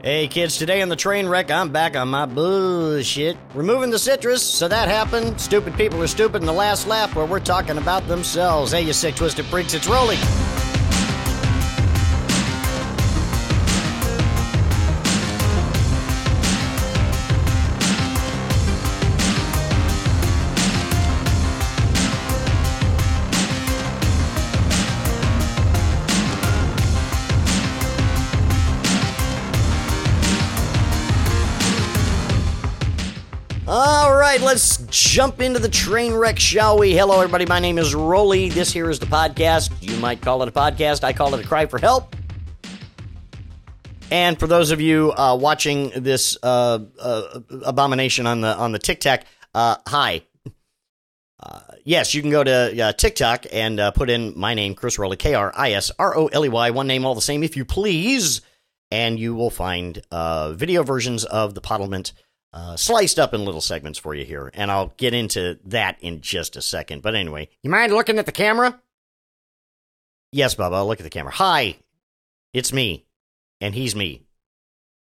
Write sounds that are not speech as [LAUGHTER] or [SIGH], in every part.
Hey kids, today on the train wreck, I'm back on my bullshit. Removing the citrus, so that happened. Stupid people are stupid in the last laugh where we're talking about themselves. Hey, you sick, twisted freaks, it's rolling. Jump into the train wreck, shall we? Hello, everybody. My name is Roley. This here is the podcast. You might call it a podcast. I call it a cry for help. And for those of you uh, watching this uh, uh, abomination on the on the TikTok, uh, hi. Uh, yes, you can go to uh, TikTok and put in my name, Chris Roley, K R I S R O L E Y, one name all the same, if you please, and you will find video versions of the Parliament uh, sliced up in little segments for you here, and I'll get into that in just a second. But anyway, you mind looking at the camera? Yes, Bubba, I'll look at the camera. Hi, it's me, and he's me,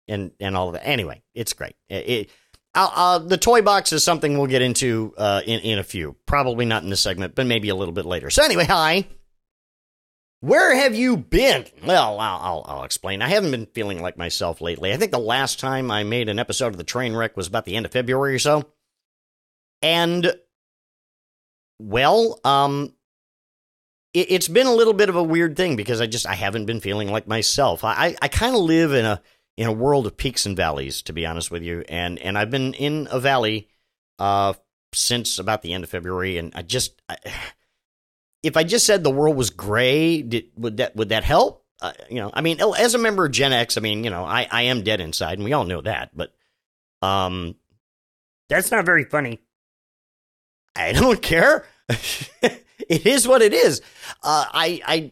and and all of that. Anyway, it's great. It, it uh, the toy box is something we'll get into uh, in in a few. Probably not in this segment, but maybe a little bit later. So anyway, hi. Where have you been? Well, I'll, I'll, I'll, explain. I haven't been feeling like myself lately. I think the last time I made an episode of the train wreck was about the end of February or so. And, well, um, it, has been a little bit of a weird thing because I just I haven't been feeling like myself. I, I, I kind of live in a in a world of peaks and valleys, to be honest with you. And and I've been in a valley uh, since about the end of February, and I just. I, if I just said the world was gray, did, would that would that help? Uh, you know, I mean, as a member of Gen X, I mean, you know, I, I am dead inside, and we all know that. But um, that's not very funny. I don't [LAUGHS] care. it is what it is. Uh, I I.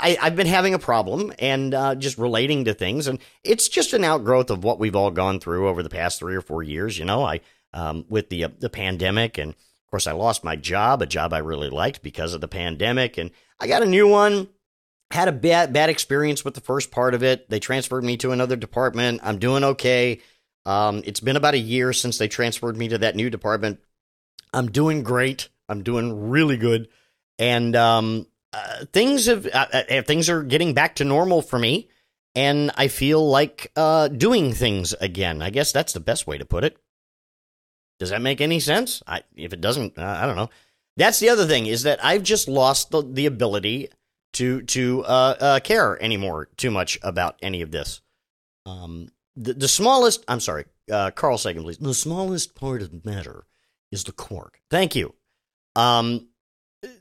I, have been having a problem and uh, just relating to things, and it's just an outgrowth of what we've all gone through over the past three or four years. You know, I um, with the uh, the pandemic and of course, I lost my job, a job I really liked because of the pandemic, and I got a new one. Had a bad bad experience with the first part of it. They transferred me to another department. I'm doing okay. Um, it's been about a year since they transferred me to that new department. I'm doing great. I'm doing really good, and um, uh, things have uh, uh things are getting back to normal for me, and I feel like uh, doing things again. I guess that's the best way to put it. Does that make any sense? I, if it doesn't, uh, I don't know. That's the other thing is that I've just lost the, the ability to to uh, uh, care anymore too much about any of this. Um, the, the smallest, I'm sorry, uh, Carl Sagan, please. The smallest part of matter is the quark. Thank you. Um,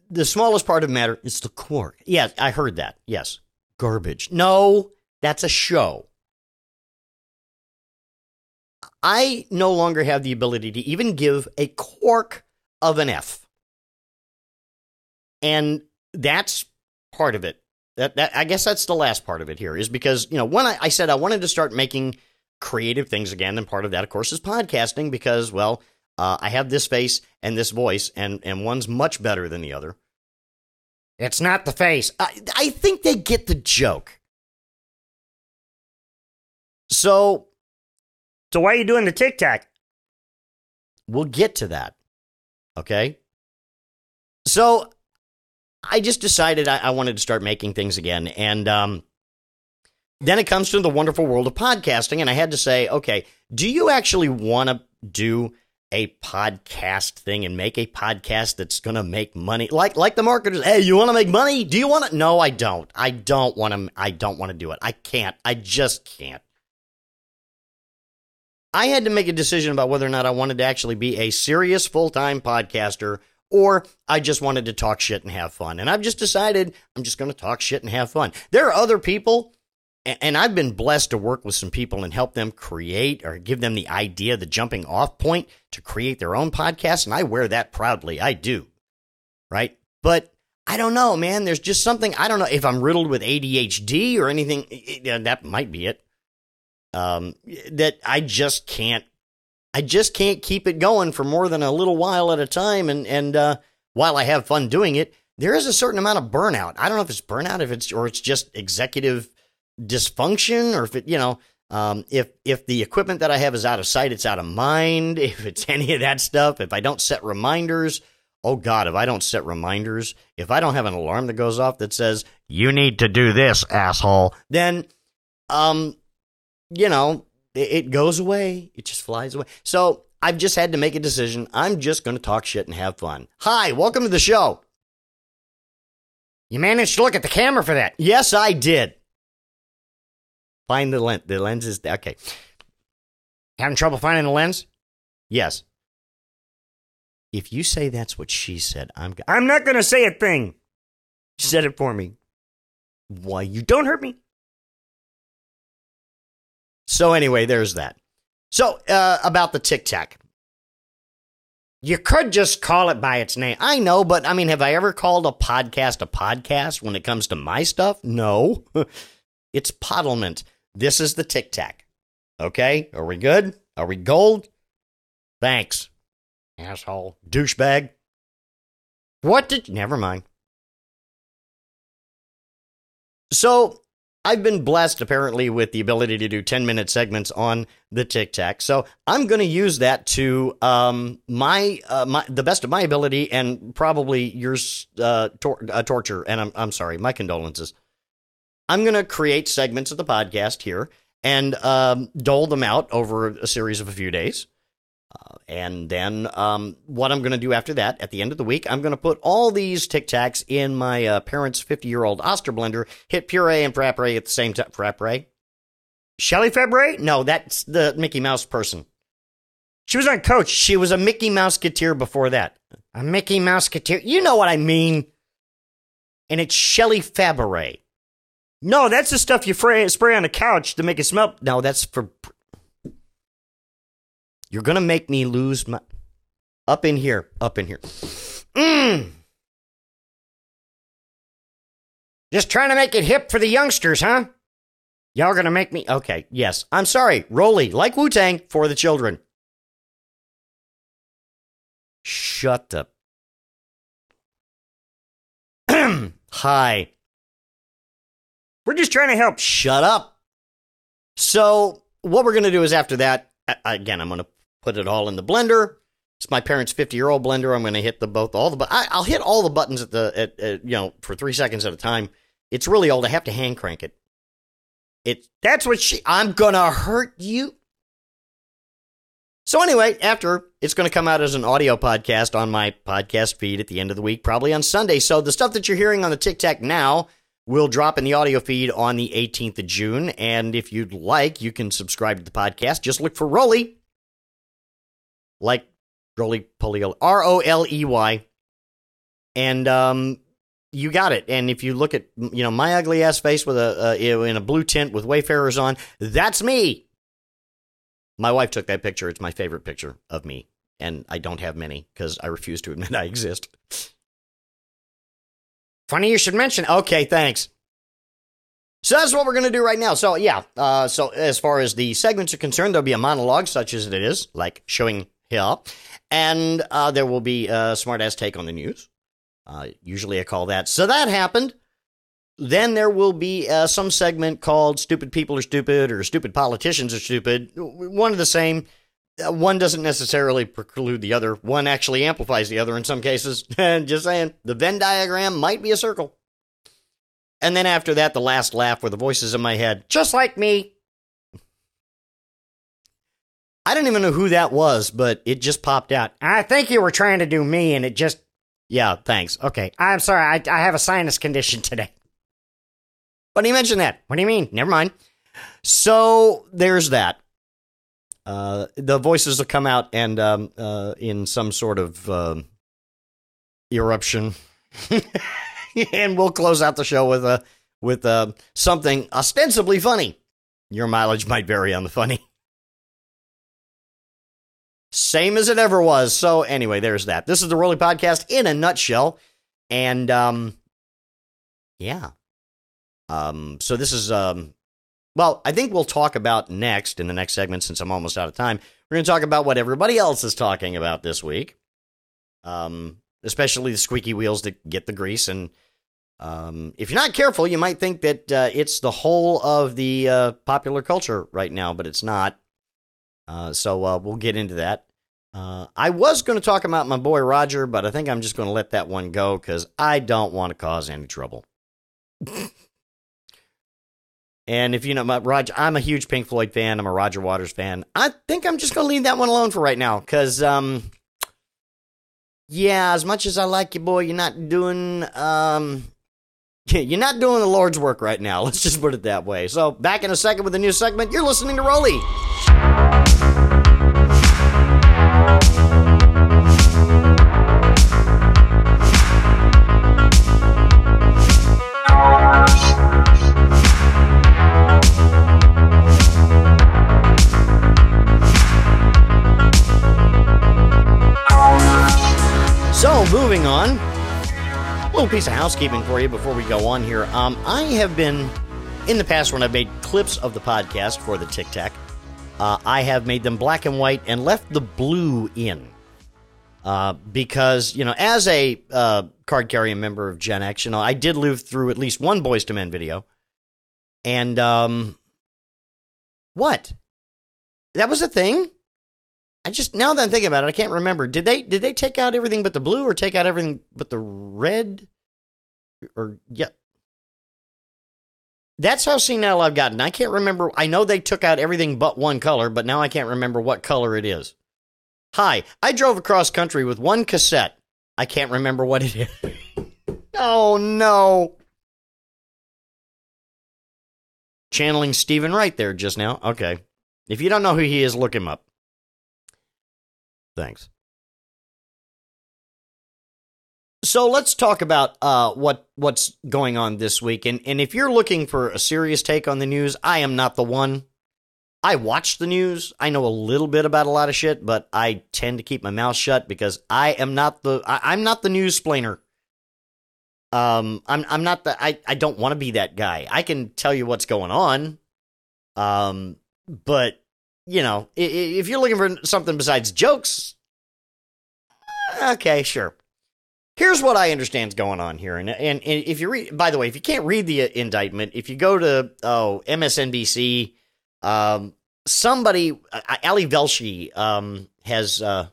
the smallest part of matter is the quark. Yeah, I heard that. Yes, garbage. No, that's a show. I no longer have the ability to even give a quark of an F. And that's part of it. That, that I guess that's the last part of it here is because, you know, when I, I said I wanted to start making creative things again, and part of that, of course, is podcasting because, well, uh, I have this face and this voice, and, and one's much better than the other. It's not the face. I, I think they get the joke. So so why are you doing the TikTok? We'll get to that. Okay. So I just decided I, I wanted to start making things again. And um, then it comes to the wonderful world of podcasting. And I had to say, okay, do you actually want to do a podcast thing and make a podcast that's going to make money? Like, like the marketers, hey, you want to make money? Do you want to? No, I don't. I don't want to. I don't want to do it. I can't. I just can't. I had to make a decision about whether or not I wanted to actually be a serious full time podcaster or I just wanted to talk shit and have fun. And I've just decided I'm just going to talk shit and have fun. There are other people, and I've been blessed to work with some people and help them create or give them the idea, the jumping off point to create their own podcast. And I wear that proudly. I do. Right. But I don't know, man. There's just something, I don't know if I'm riddled with ADHD or anything. That might be it um, that I just can't. I just can't keep it going for more than a little while at a time. And and uh, while I have fun doing it, there is a certain amount of burnout. I don't know if it's burnout, if it's or it's just executive dysfunction, or if it, you know, Um, if if the equipment that I have is out of sight, it's out of mind. [LAUGHS] If it's any of that stuff, if I don't set reminders, oh God, if I don't set reminders, if I don't have an alarm that goes off that says you need to do this, asshole, then um, you know, it, goes away. It just flies away. So I've just had to make a decision. I'm just going to talk shit and have fun. Hi, welcome to the show. You managed to look at the camera for that. Yes, I did. Find the lens. The lens is okay. Having trouble finding the lens? Yes. If you say that's what she said, I'm. Go- I'm not going to say a thing. She said it for me. Why you Don't hurt me. So anyway, there's that. So uh, about the Tic Tac. You could just call it by its name. I know, but I mean, have I ever called a podcast a podcast when it comes to my stuff? No. [LAUGHS] it's Poddlement. This is the Tic Tac. Okay? Are we good? Are we gold? Thanks. Asshole. Douchebag. What did. Never mind. So I've been blessed apparently with the ability to do 10 minute segments on the Tic Tac. So I'm going to use that to um, my, uh, my the best of my ability and probably yours uh, tor- uh, torture. And I'm, I'm sorry, my condolences. I'm going to create segments of the podcast here and um, dole them out over a series of a few days. Uh, and then um, what I'm going to do after that, at the end of the week, I'm going to put all these Tic Tacs in my uh, parents' 50 year old Oster blender, hit puree and frappe at the same time. Frappe? Shelley Fabre? No, that's the Mickey Mouse person. She was on Coach. She was a Mickey Mouse Musketeer before that. A Mickey Mouse Musketeer. You know what I mean. And it's Shelley Fabre. No, that's the stuff you spray on the couch to make it smell. No, that's for you're going to make me lose my. Up in here. Up in here. Mmm. Just trying to make it hip for the youngsters, huh? Y'all gonna make me. Okay, yes. I'm sorry. Roley, like Wu Tang, for the children. Shut up. [CLEARS THROAT] Hi. We're just trying to help. Shut up. So, what we're going to do is after that, again, I'm going to put it all in the blender. It's my parents' 50 year old blender. I'm going to hit the both all the but I'll hit all the buttons at the at, at, you know for three seconds at a time. It's really old. I have to hand crank it. It that's what she. I'm gonna hurt you. So anyway, after it's going to come out as an audio podcast on my podcast feed at the end of the week, probably on Sunday. So the stuff that you're hearing on the Tic Tac now will drop in the audio feed on the 18th of June. And if you'd like, you can subscribe to the podcast. Just look for Roley like roly poly R O L E Y, and um, you got it. And if you look at you know my ugly ass face with a uh, in a blue tint with Wayfarers on, that's me. My wife took that picture. It's my favorite picture of me, and I don't have many because I refuse to admit [LAUGHS] I exist. Funny you should mention. Okay, thanks. So that's what we're going to do right now. So yeah, uh, so as far as the segments are concerned, there'll be a monologue such as it is, like showing here. And uh, there will be a smart ass take on the news. Uh, usually I call that. So that happened. Then there will be uh, some segment called Stupid People Are Stupid or Stupid Politicians Are Stupid. One of the same. Uh, one doesn't necessarily preclude the other. One actually amplifies the other in some cases. And [LAUGHS] just saying, the Venn diagram might be a circle. And then after that, the last laugh where the voices in my head, just like me. I don't even know who that was, but it just popped out. I think you were trying to do me, and it just. Yeah, thanks. Okay. I'm sorry. I, I have a sinus condition today. But you mentioned that. What do you mean? Never mind. So there's that. Uh, the voices will come out and um, uh, in some sort of uh, eruption, [LAUGHS] and we'll close out the show with a with uh, something ostensibly funny. Your mileage might vary on the funny. Same as it ever was. So anyway, there's that. This is the Rolling Podcast in a nutshell. And um yeah. Um so this is um well, I think we'll talk about next in the next segment since I'm almost out of time. We're going to talk about what everybody else is talking about this week. Um especially the squeaky wheels that get the grease and Um, if you're not careful, you might think that uh, it's the whole of the uh, popular culture right now, but it's not. Uh, so uh, we'll get into that. Uh, I was going to talk about my boy Roger, but I think I'm just going to let that one go because I don't want to cause any trouble. and if you know my Roger, I'm a huge Pink Floyd fan. I'm a Roger Waters fan. I think I'm just going to leave that one alone for right now because, um, yeah, as much as I like you, boy, you're not doing um, [LAUGHS] you're not doing the Lord's work right now. [LAUGHS] Let's just put it that way. So back in a second with a new segment. You're listening to Roley. Little piece of housekeeping for you before we go on here. Um, I have been, in the past, when I've made clips of the podcast for the Tic Tac, uh, I have made them black and white and left the blue in. Uh, because, you know, as a uh, card carrying member of Gen X, you know, I did live through at least one Boyz II Men video. And, um, what? That was a thing? I just now that I'm thinking about it, I can't remember. Did they did they take out everything but the blue, or take out everything but the red? Or yeah, that's how senile I've gotten. I can't remember. I know they took out everything but one color, but now I can't remember what color it is. Hi, I drove across country with one cassette. I can't remember what it is. [LAUGHS] oh no. Channeling Steven Wright there just now. Okay. If you don't know who he is, look him up. Thanks. So let's talk about uh, what what's going on this week, and and if you're looking for a serious take on the news, I am not the one. I watch the news. I know a little bit about a lot of shit, but I tend to keep my mouth shut because I am not the I, am not the news splainer. Um, I'm I'm not the I I don't want to be that guy. I can tell you what's going on. Um, but you know, if you're looking for something besides jokes, okay, sure. Here's what I understand is going on here, and, and, if you read, by the way, if you can't read the indictment, if you go to oh MSNBC, um, somebody uh, Ali Velshi um, has uh,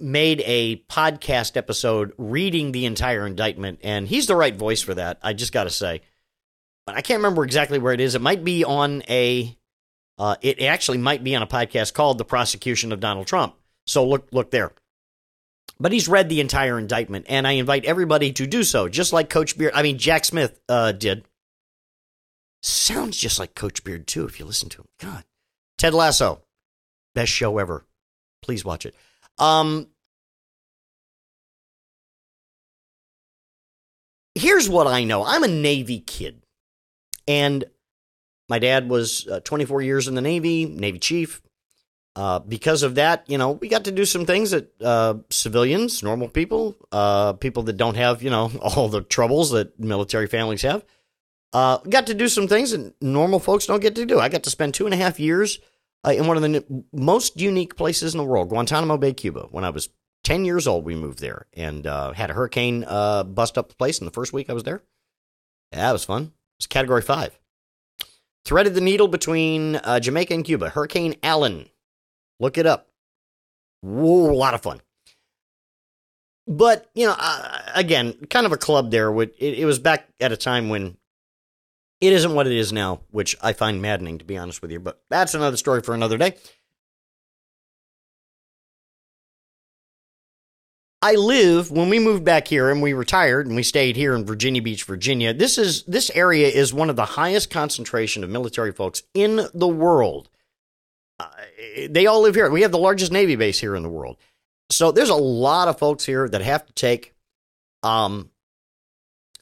made a podcast episode reading the entire indictment, and he's the right voice for that. I just got to say, but I can't remember exactly where it is. It might be on a uh, it actually might be on a podcast called "The Prosecution of Donald Trump." So look, look there. But he's read the entire indictment, and I invite everybody to do so, just like Coach Beard. I mean, Jack Smith uh, did. Sounds just like Coach Beard too, if you listen to him. God, Ted Lasso, best show ever. Please watch it. Um, here's what I know. I'm a Navy kid, and my dad was uh, 24 years in the Navy, Navy chief. Uh, because of that, you know, we got to do some things that uh, civilians, normal people, uh, people that don't have, you know, [LAUGHS] all the troubles that military families have, uh, got to do some things that normal folks don't get to do. I got to spend two and a half years uh, in one of the most unique places in the world, Guantanamo Bay, Cuba. When I was 10 years old, we moved there and had a hurricane bust up the place in the first week I was there. Yeah, that was fun. It was category five threaded the needle between uh, Jamaica and Cuba. Hurricane Allen. Look it up. Whoa, a lot of fun. But, you know, uh, again, kind of a club there. It, it was back at a time when it isn't what it is now, which I find maddening, to be honest with you. But that's another story for another day. I live when we moved back here and we retired and we stayed here in Virginia Beach, Virginia. This is this area is one of the highest concentration of military folks in the world. Uh, they all live here. We have the largest Navy base here in the world. So there's a lot of folks here that have to take um,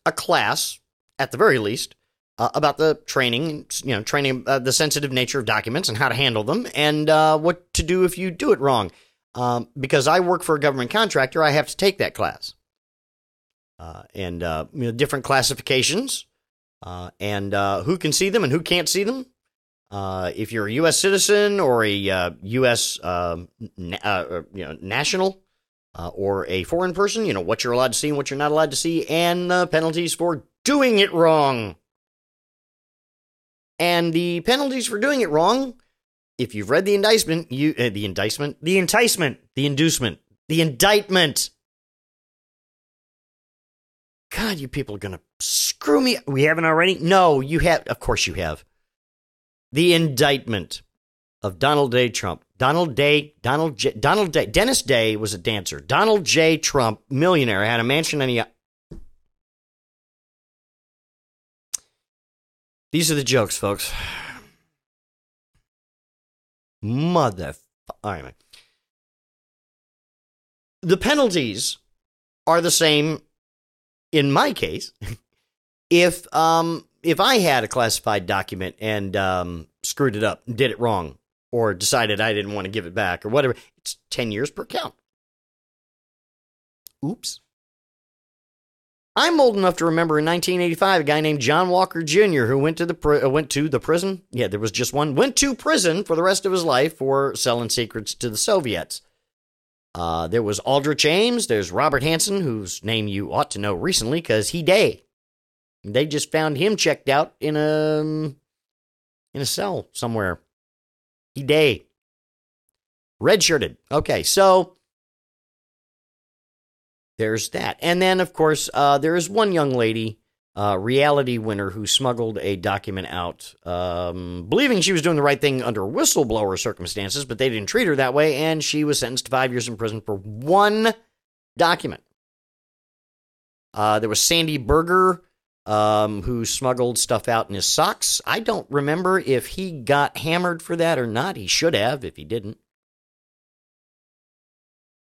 a class at the very least uh, about the training, you know, training uh, the sensitive nature of documents and how to handle them and uh, what to do if you do it wrong. Um, because I work for a government contractor, I have to take that class. Uh, and uh, you know, different classifications, uh, and uh, who can see them and who can't see them. Uh, if you're a U.S. citizen or a U.S. Uh, um, na- you know national, or a foreign person, you know, what you're allowed to see and what you're not allowed to see, and the penalties for doing it wrong. And the penalties for doing it wrong, if you've read the indictment, you uh, the indictment, the enticement, the inducement, the indictment. God, you people are gonna screw me. We haven't already? No, you have. Of course, you have. The indictment of Donald J. Trump. Donald Day, Donald J, Donald Day, Dennis Day was a dancer. Donald J. Trump, millionaire, had a mansion and he. These are the jokes, folks. Mother. All right. The penalties are the same in my case. [LAUGHS] if um if I had a classified document and um, screwed it up, did it wrong, or decided I didn't want to give it back, or whatever, it's ten years per count. Oops. I'm old enough to remember in 1985 a guy named John Walker Jr. who went to the pri- uh, went to the prison. Yeah, there was just one. Went to prison for the rest of his life for selling secrets to the Soviets. Uh, there was Aldrich Ames. There's Robert Hanssen, whose name you ought to know recently because he day. They just found him checked out in a in a cell somewhere. He day. Redshirted. Okay, so there's that. And then, of course, uh, there is one young lady, uh, Reality Winner, who smuggled a document out, um, believing she was doing the right thing under whistleblower circumstances, but they didn't treat her that way, and she was sentenced to five years in prison for one document. Uh, there was Sandy Berger, um, who smuggled stuff out in his socks. I don't remember if he got hammered for that or not. He should have if he didn't.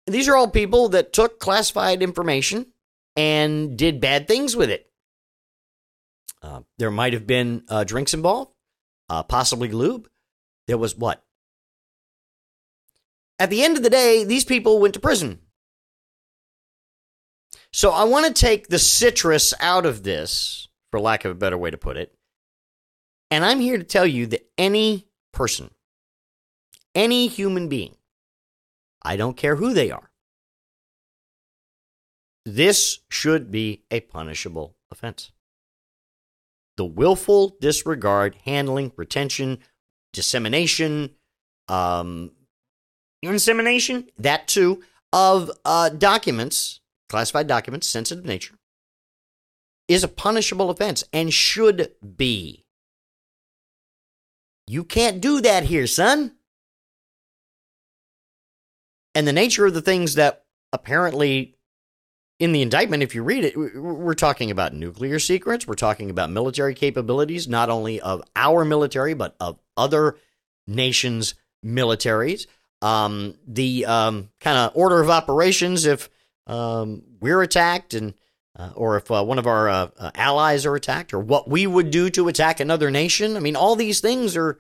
These are all people that took classified information and did bad things with it. Uh, there might have been uh, drinks involved, uh, possibly lube. There was what? At the end of the day, these people went to prison. So I want to take the citrus out of this, for lack of a better way to put it. And I'm here to tell you that any person, any human being, I don't care who they are. This should be a punishable offense. The willful disregard, handling, retention, dissemination, um, insemination, that too, of uh, documents, classified documents, sensitive nature, is a punishable offense and should be. You can't do that here, son and the nature of the things that apparently in the indictment, if you read it, we're talking about nuclear secrets. We're talking about military capabilities, not only of our military, but of other nations' militaries. Um, the um, kind of order of operations if um, we're attacked and uh, or if uh, one of our uh, uh, allies are attacked, or what we would do to attack another nation. I mean, all these things are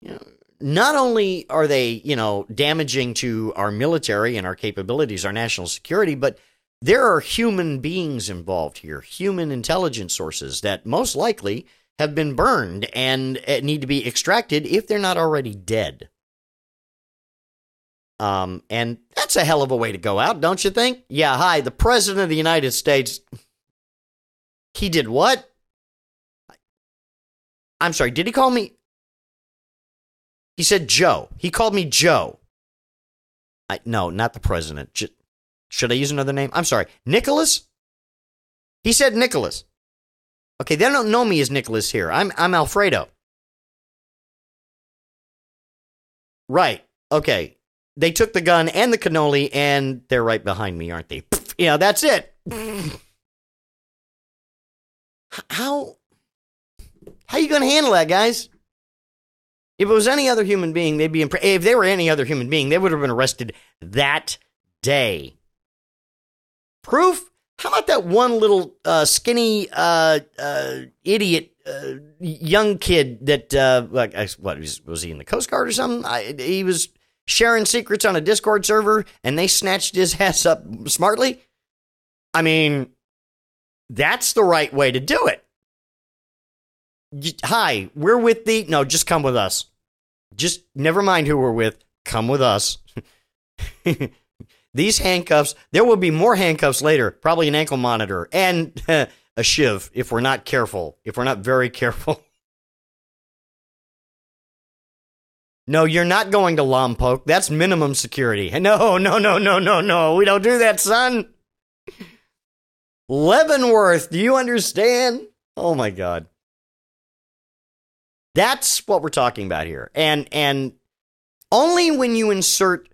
you know, not only are they, you know, damaging to our military and our capabilities, our national security, but there are human beings involved here, human intelligence sources that most likely have been burned and uh, need to be extracted if they're not already dead. Um, and that's a hell of a way to go out, don't you think? Yeah, hi, the President of the United States. He did what? I'm sorry, did he call me? He said Joe. He called me Joe. I, no, not the president. J- should I use another name? I'm sorry. Nicholas? He said Nicholas. Okay, they don't know me as Nicholas here. I'm I'm Alfredo. Right. Okay. They took the gun and the cannoli and they're right behind me, aren't they? Yeah, that's it. How how you going to handle that, guys? If it was any other human being, they'd be if they were any other human being, they would have been arrested that day. Proof? How about that one little uh, skinny uh, uh, idiot uh, young kid that uh, like what was, was he in the Coast Guard or something? I, he was sharing secrets on a Discord server, and they snatched his [LAUGHS] ass up smartly. I mean, that's the right way to do it. Hi, we're with the. No, just come with us. Just never mind who we're with. Come with us. [LAUGHS] these handcuffs, there will be more handcuffs later, probably an ankle monitor and [LAUGHS] a shiv if we're not careful, if we're not very careful. [LAUGHS] No, you're not going to Lompoc. That's minimum security. No, no, no, no, no, no. We don't do that, son. Leavenworth, do you understand? Oh my God. That's what we're talking about here. And and only when you insert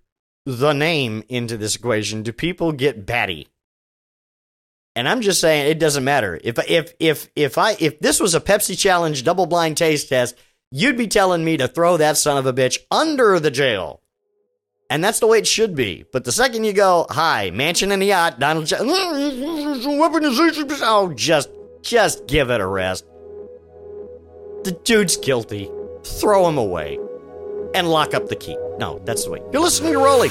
the name into this equation do people get batty. And I'm just saying it doesn't matter. If if if if I if this was a Pepsi challenge double blind taste test, you'd be telling me to throw that son of a bitch under the jail. And that's the way it should be. But the second you go, hi, mansion and yacht, Donald J- [LAUGHS] oh, just, just give it a rest. The dude's guilty. Throw him away. And lock up the key. No, that's the way. You're listening to Roley.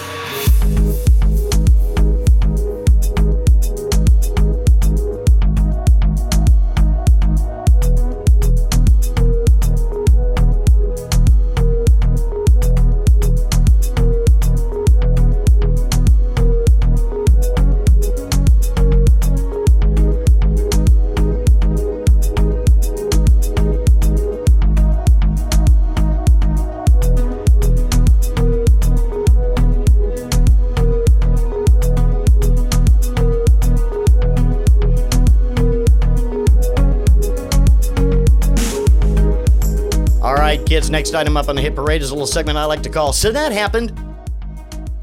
Next item up on the hit parade is a little segment I like to call So That Happened.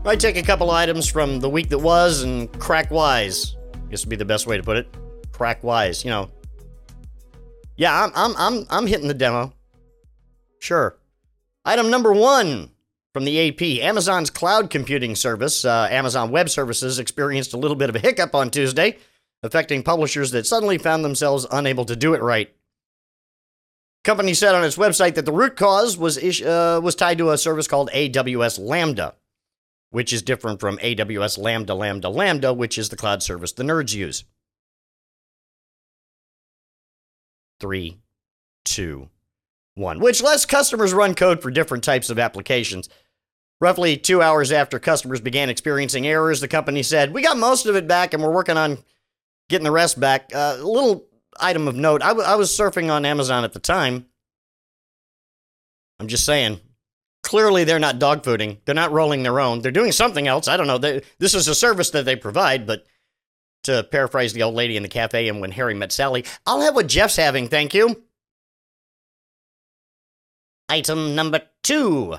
I take a couple items from the week that was and crack wise. Guess would be the best way to put it. Crack wise, you know. Yeah, I'm I'm I'm I'm hitting the demo. Sure. Item number one from the AP Amazon's cloud computing service, uh, Amazon Web Services, experienced a little bit of a hiccup on Tuesday, affecting publishers that suddenly found themselves unable to do it right. Company said on its website that the root cause was ish, uh, was tied to a service called AWS Lambda, which is different from AWS Lambda Lambda Lambda, which is the cloud service the nerds use. Three, two, one. Which lets customers run code for different types of applications. Roughly two hours after customers began experiencing errors, the company said, "We got most of it back, and we're working on getting the rest back." Uh, a little item of note I, w- I was surfing on Amazon at the time. I'm just saying. Clearly, they're not dogfooding. They're not rolling their own. They're doing something else. I don't know. They, this is a service that they provide, but to paraphrase the old lady in the cafe and when Harry met Sally, I'll have what Jeff's having, thank you. Item number two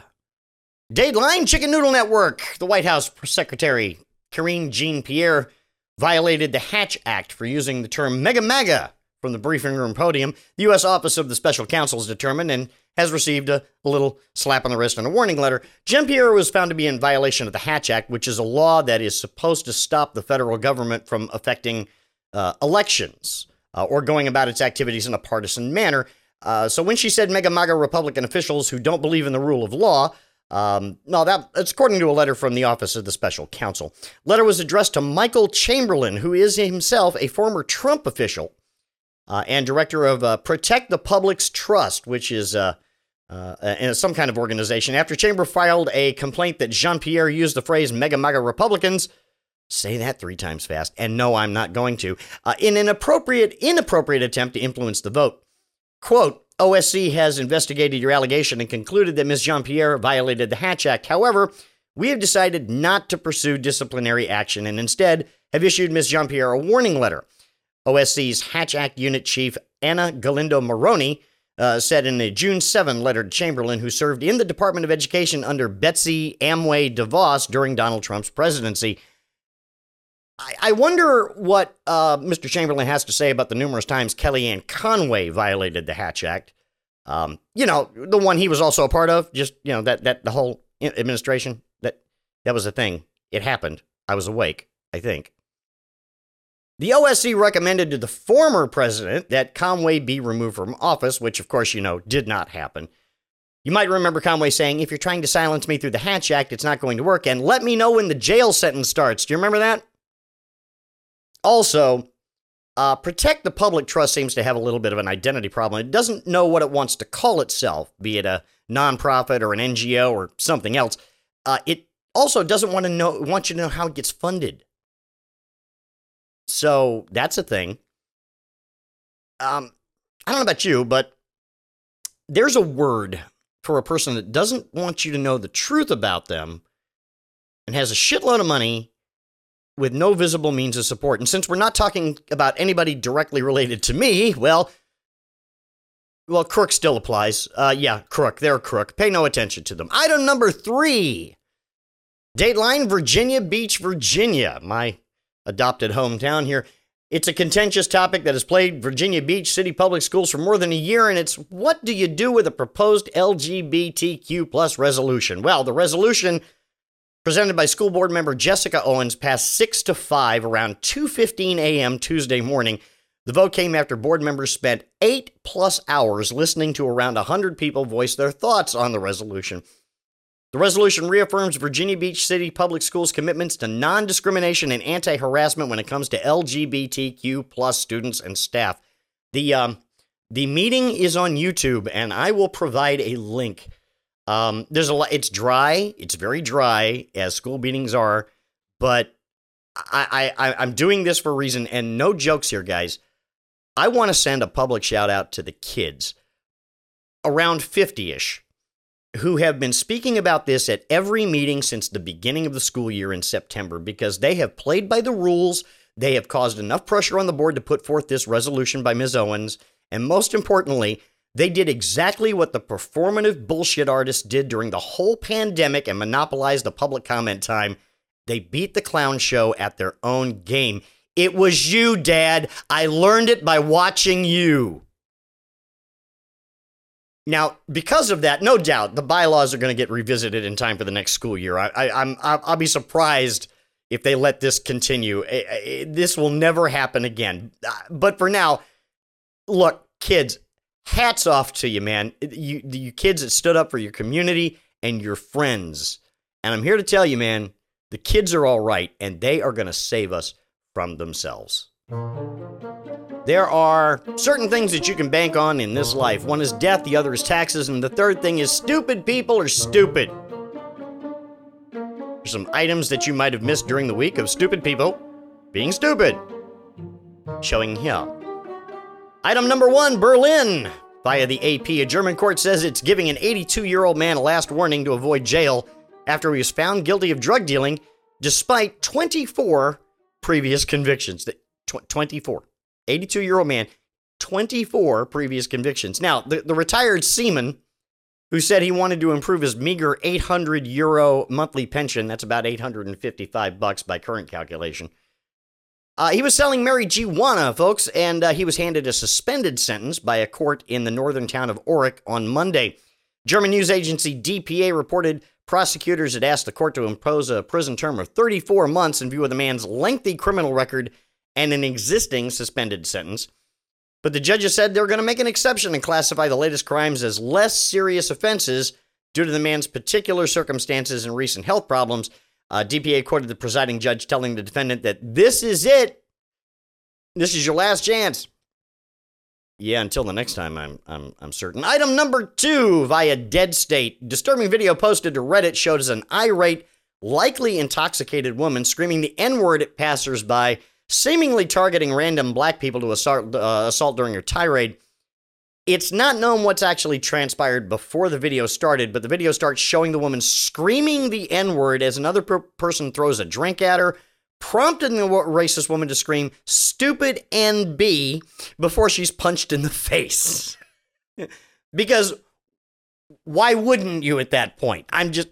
Dateline Chicken Noodle Network. The White House Secretary, Karine Jean Pierre, violated the Hatch Act for using the term mega MAGA from the briefing room podium. The U.S. Office of the Special Counsel has determined and has received a, little slap on the wrist and a warning letter. Jean Pierre was found to be in violation of the Hatch Act, which is a law that is supposed to stop the federal government from affecting uh, elections uh, or going about its activities in a partisan manner. Uh, so when she said mega MAGA Republican officials who don't believe in the rule of law, um, no, that it's according to a letter from the Office of the Special Counsel. Letter was addressed to Michael Chamberlain, who is himself a former Trump official uh, and director of uh, Protect the Public's Trust, which is uh, uh, some kind of organization. After Chamber filed a complaint that Jean Pierre used the phrase "mega mega Republicans," say that three times fast, and no, I'm not going to, uh, in an appropriate, inappropriate attempt to influence the vote. Quote, OSC has investigated your allegation and concluded that Ms. Jean Pierre violated the Hatch Act. However, we have decided not to pursue disciplinary action and instead have issued Ms. Jean Pierre a warning letter. OSC's Hatch Act Unit Chief Anna Galindo Marrone uh, said in a June 7 letter to Chamberlain, who served in the Department of Education under Betsy Amway DeVos during Donald Trump's presidency. I, I wonder what uh, Mr. Chamberlain has to say about the numerous times Kellyanne Conway violated the Hatch Act. Um, you know, the one he was also a part of, just, you know, that, that the whole administration, that, that was a thing. It happened. I was awake, I think. The OSC recommended to the former president that Conway be removed from office, which, of course, you know, did not happen. You might remember Conway saying, If you're trying to silence me through the Hatch Act, it's not going to work, and let me know when the jail sentence starts. Do you remember that? Also, uh, Protect the Public Trust seems to have a little bit of an identity problem. It doesn't know what it wants to call itself, be it a nonprofit or an NGO or something else. Uh, it also doesn't want to know want you to know how it gets funded. So that's a thing. Um, I don't know about you, but there's a word for a person that doesn't want you to know the truth about them and has a shitload of money with no visible means of support. And since we're not talking about anybody directly related to me, well, well, crook still applies. Uh, yeah, crook. They're crook. Pay no attention to them. Item number three Dateline, Virginia Beach, Virginia, my adopted hometown here. It's a contentious topic that has plagued Virginia Beach City Public Schools for more than a year, and it's what do you do with a proposed LGBTQ plus resolution? Well, the resolution presented by school board member Jessica Owens passed 6 to 5 around 2:15 a.m. Tuesday morning. The vote came after board members spent 8 plus hours listening to around 100 people voice their thoughts on the resolution. The resolution reaffirms Virginia Beach City Public Schools' commitments to non discrimination and anti harassment when it comes to LGBTQ plus students and staff. The, um, the meeting is on YouTube, and I will provide a link. Um, there's a lot. It's dry. It's very dry, as school meetings are. But I, I, I'm doing this for a reason, and no jokes here, guys. I want to send a public shout out to the kids, around 50 ish who have been speaking about this at every meeting since the beginning of the school year in September because they have played by the rules. They have caused enough pressure on the board to put forth this resolution by Ms. Owens. And most importantly, they did exactly what the performative bullshit artists did during the whole pandemic and monopolized the public comment time. They beat the clown show at their own game. It was you, Dad. I learned it by watching you. Now, because of that, no doubt the bylaws are going to get revisited in time for the next school year. I, I'm, I'll be surprised if they let this continue. This will never happen again. Uh, but for now, look, kids, hats off to you, man. You, you kids that stood up for your community and your friends. And I'm here to tell you, man, the kids are all right, and they are going to save us from themselves. There are certain things that you can bank on in this life. One is death, the other is taxes, and the third thing is stupid people are stupid. There's some items that you might have missed during the week of stupid people being stupid. Showing here. Item number one Berlin. Via the AP, a German court says it's giving an 82 year old man a last warning to avoid jail after he was found guilty of drug dealing despite 24 previous convictions. 24. 82 year old man, 24 previous convictions. Now, the, the retired seaman who said he wanted to improve his meager 800 euro monthly pension, that's about 855 bucks by current calculation. Uh, he was selling marijuana, folks, and uh, he was handed a suspended sentence by a court in the northern town of Aurich on Monday. German news agency DPA reported prosecutors had asked the court to impose a prison term of 34 months in view of the man's lengthy criminal record and an existing suspended sentence. But the judges said they were going to make an exception and classify the latest crimes as less serious offenses due to the man's particular circumstances and recent health problems. Uh, DPA quoted the presiding judge telling the defendant that this is it. This is your last chance. Yeah, until the next time, I'm, I'm, I'm certain. Item number two via Dead State. Disturbing video posted to Reddit showed as an irate, likely intoxicated woman screaming the N word at passersby seemingly targeting random black people to assault, uh, assault during her tirade. It's not known what's actually transpired before the video started, but the video starts showing the woman screaming the N word as another per- person throws a drink at her, prompting the racist woman to scream, stupid NB, before she's punched in the face. [LAUGHS] because why wouldn't you at that point? I'm just.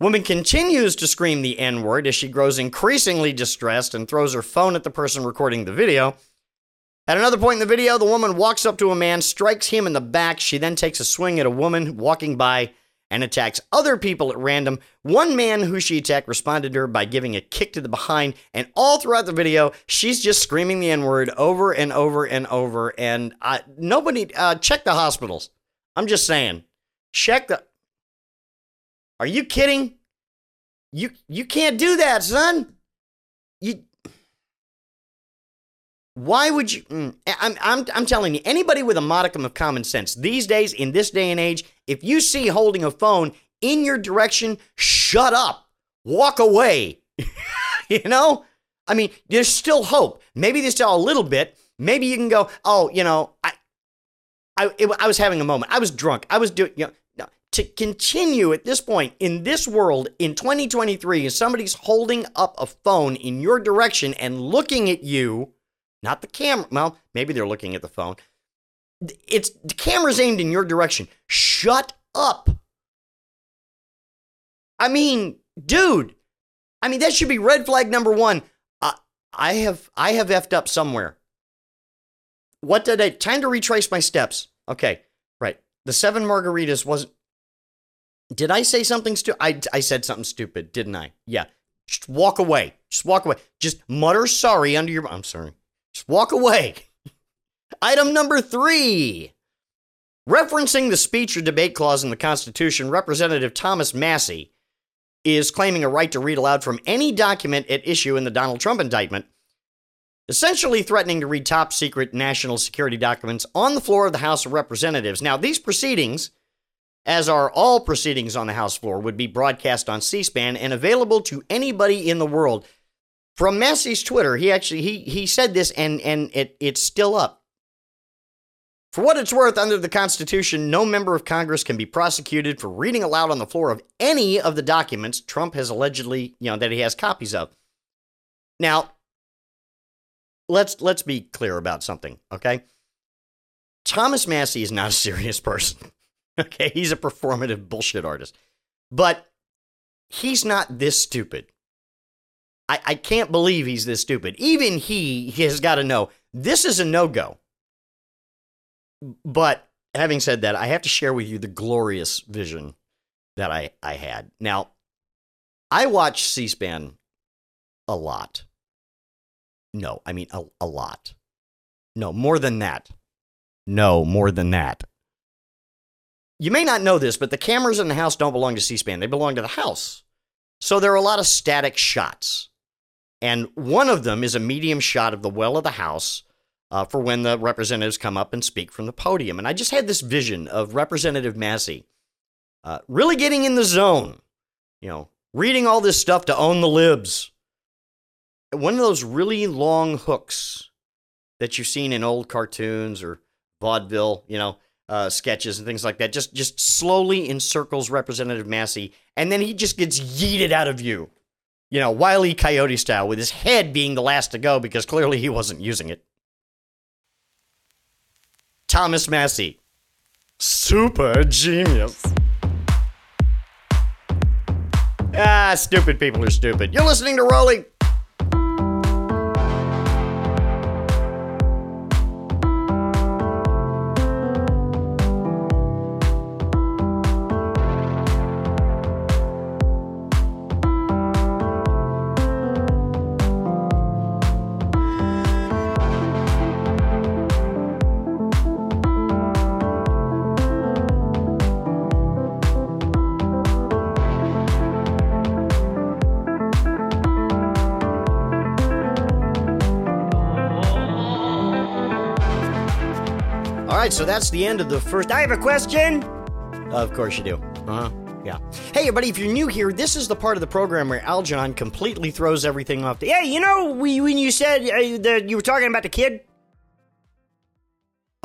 Woman continues to scream the N word as she grows increasingly distressed and throws her phone at the person recording the video. At another point in the video, the woman walks up to a man, strikes him in the back. She then takes a swing at a woman walking by and attacks other people at random. One man who she attacked responded to her by giving a kick to the behind. And all throughout the video, she's just screaming the N word over and over and over. And uh, nobody, uh, check the hospitals. I'm just saying, check the. Are you kidding? You you can't do that, son. You why would you? Mm, I'm, I'm, I'm telling you, anybody with a modicum of common sense these days, in this day and age, if you see holding a phone in your direction, shut up, walk away. [LAUGHS] you know? I mean, there's still hope. Maybe there's still a little bit. Maybe you can go, oh, you know, I, I, it, I was having a moment. I was drunk. I was doing, you know, no, to continue at this point in this world in 2023, if somebody's holding up a phone in your direction and looking at you, not the camera. Well, maybe they're looking at the phone. It's the camera's aimed in your direction. Shut up. I mean, dude. I mean, that should be red flag number one. Uh, I have I have effed up somewhere. What did I? Time to retrace my steps. Okay, right. The seven margaritas wasn't. Did I say something stupid? I I said something stupid, didn't I? Yeah. Just walk away. Just walk away. Just mutter sorry under your. I'm sorry. Just walk away. [LAUGHS] Item number three. Referencing the speech or debate clause in the Constitution, Representative Thomas Massie is claiming a right to read aloud from any document at issue in the Donald Trump indictment, essentially threatening to read top secret national security documents on the floor of the House of Representatives. Now, these proceedings, as are all proceedings on the House floor, would be broadcast on C SPAN and available to anybody in the world. From Massie's Twitter, he actually he he said this and and it it's still up. For what it's worth, under the Constitution, no member of Congress can be prosecuted for reading aloud on the floor of any of the documents Trump has allegedly, you know, that he has copies of. Now, let's let's be clear about something, okay? Thomas Massie is not a serious person. [LAUGHS] Okay, he's a performative bullshit artist. But he's not this stupid. I, I can't believe he's this stupid. Even he, he has got to know this is a no go. But having said that, I have to share with you the glorious vision that I, I had. Now, I watch C SPAN a lot. No, I mean a, a lot. No, more than that. No, more than that. You may not know this, but the cameras in the house don't belong to C SPAN, they belong to the house. So there are a lot of static shots. And one of them is a medium shot of the well of the house uh, for when the representatives come up and speak from the podium. And I just had this vision of Representative Massie uh, really getting in the zone, you know, reading all this stuff to own the libs. One of those really long hooks that you've seen in old cartoons or vaudeville, you know, uh, sketches and things like that. Just just slowly encircles Representative Massie, and then he just gets yeeted out of view. You know, Wiley Coyote style, with his head being the last to go because clearly he wasn't using it. Thomas Massie, Super genius. Ah, stupid people are stupid. You're listening to Roley. So that's the end of the first. I have a question. Of course you do. Uh huh. Yeah. Hey, everybody, if you're new here, this is the part of the program where Algernon completely throws everything off. The- Yeah, you know we, when you said uh, that you were talking about the kid.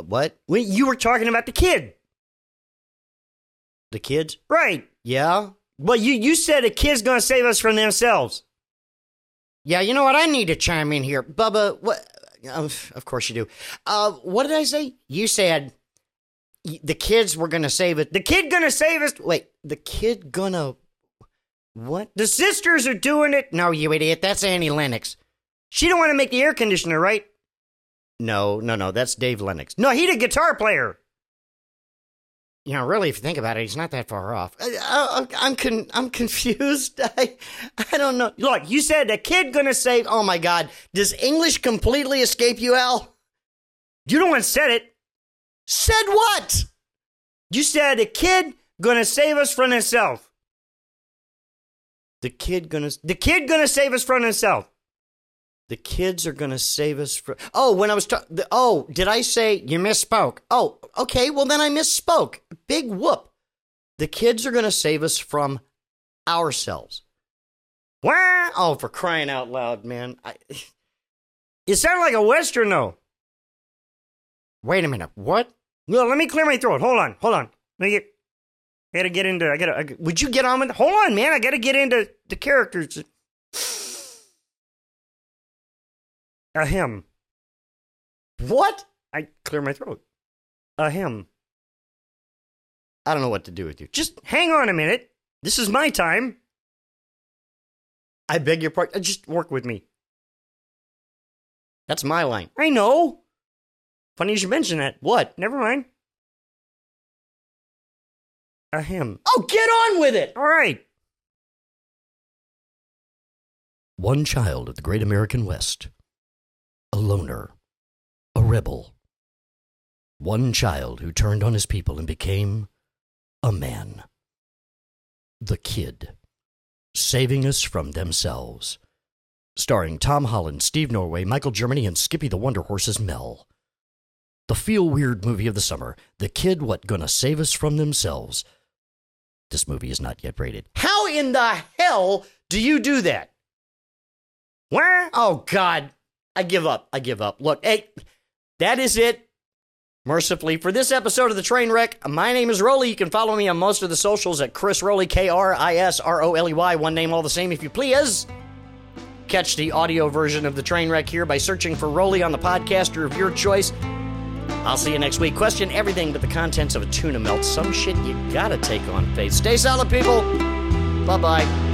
what? When you were talking about the kid, The kids? right? Yeah. Well, you you said a kid's gonna save us from themselves. Yeah, you know what? I need to chime in here. Bubba, what? Of of course you do. Uh, what did I say? You said the kids were to save it. The kid gonna save us. Wait, the kid gonna. What? The sisters are doing it. No, you idiot. That's Annie Lennox. She don't want to make the air conditioner, right? No, no, no. That's Dave Lennox. No, he the guitar player. You know, really, if you think about it, he's not that far off. I, I'm con- I'm confused. [LAUGHS] I, I don't know. Look, you said a kid gonna save. Oh my God! Does English completely escape you, Al? You don't want said it. Said what? You said a kid gonna save us from himself. The kid gonna. The kid gonna save us from himself. The kids are gonna save us from. Oh, when I was talking. Oh, did I say you misspoke? Oh, okay. Well, then I misspoke. Big whoop. The kids are going to save us from ourselves. Wah! Oh, for crying out loud, man. I, [LAUGHS] You sound like a Western, though. wait a minute. What? Well, let me clear my throat. Hold on, hold on. Let me get. I gotta get into. I gotta. Would you get on with? Hold on, man. I gotta get into the characters. A him. What? I clear my throat. A him. I don't know what to do with you. Just, Hang on a minute. This is my time. I beg your pardon. Uh, just, Work with me. that's my line. I know. Funny you should mention that. What? Never mind. A him. Oh, get on with it. All right. One child of the great American West. A loner. A rebel. One child who turned on his people and became a man. The Kid. Saving us from themselves. Starring Tom Holland, Steve Norway, Michael Germany, and Skippy the Wonder Horse's Mel. The feel weird movie of the summer. The Kid What Gonna Save Us from Themselves. This movie is not yet rated. How in the hell do you do that? Where? Oh God, I give up. I give up. Look, hey, that is it. Mercifully, for this episode of the Train Wreck, my name is Roley. You can follow me on most of the socials at Kris Roley, K R I S R O L E Y, one name all the same, if you please. Catch the audio version of the Train Wreck here by searching for Roley on the podcaster of your choice. I'll see you next week. Question everything but the contents of a tuna melt. Some shit you gotta take on faith. Stay solid, people. Bye bye.